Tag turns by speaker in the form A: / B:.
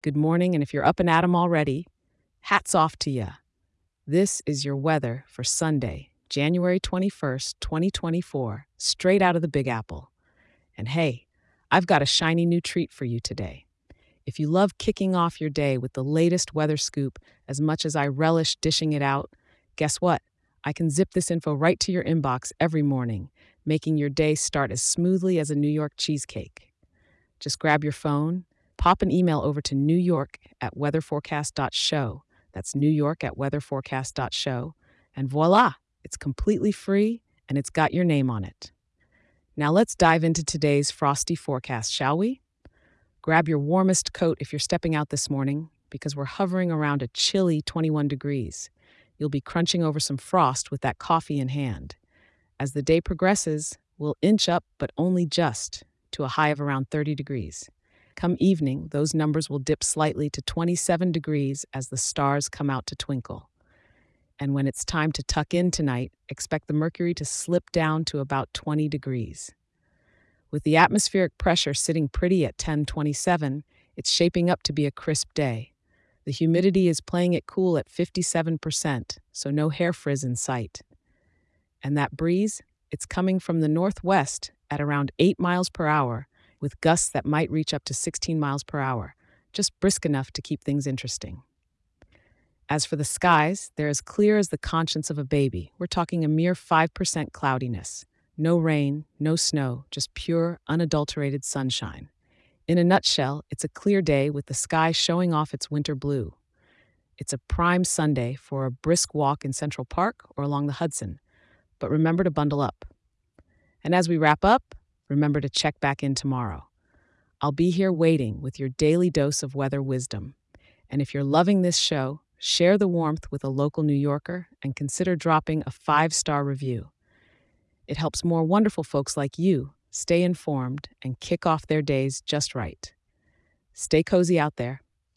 A: Good morning, and if you're up and at 'em already, hats off to ya. This is your weather for Sunday, January 21st, 2024, straight out of the Big Apple. And hey, I've got a shiny new treat for you today. If you love kicking off your day with the latest weather scoop as much as I relish dishing it out, guess what? I can zip this info right to your inbox every morning, making your day start as smoothly as a New York cheesecake. Just grab your phone, pop an email over to New York at weatherforecast.show. That's New York at weatherforecast.show. And voila, it's completely free and it's got your name on it. Now let's dive into today's frosty forecast, shall we? Grab your warmest coat if you're stepping out this morning because we're hovering around a chilly 21 degrees. You'll be crunching over some frost with that coffee in hand. As the day progresses, we'll inch up, but only just, to a high of around 30 degrees. Come evening, those numbers will dip slightly to 27 degrees as the stars come out to twinkle. And when it's time to tuck in tonight, expect the mercury to slip down to about 20 degrees. With the atmospheric pressure sitting pretty at 1027, it's shaping up to be a crisp day. The humidity is playing it cool at 57%, so no hair frizz in sight. And that breeze, it's coming from the northwest at around 8 miles per hour, with gusts that might reach up to 16 miles per hour, just brisk enough to keep things interesting. As for the skies, they're as clear as the conscience of a baby. We're talking a mere 5% cloudiness. No rain, no snow, just pure, unadulterated sunshine. In a nutshell, it's a clear day with the sky showing off its winter blue. It's a prime Sunday for a brisk walk in Central Park or along the Hudson, but remember to bundle up. And as we wrap up, remember to check back in tomorrow. I'll be here waiting with your daily dose of weather wisdom. And if you're loving this show, share the warmth with a local New Yorker and consider dropping a five star review. It helps more wonderful folks like you stay informed, and kick off their days just right. Stay cozy out there.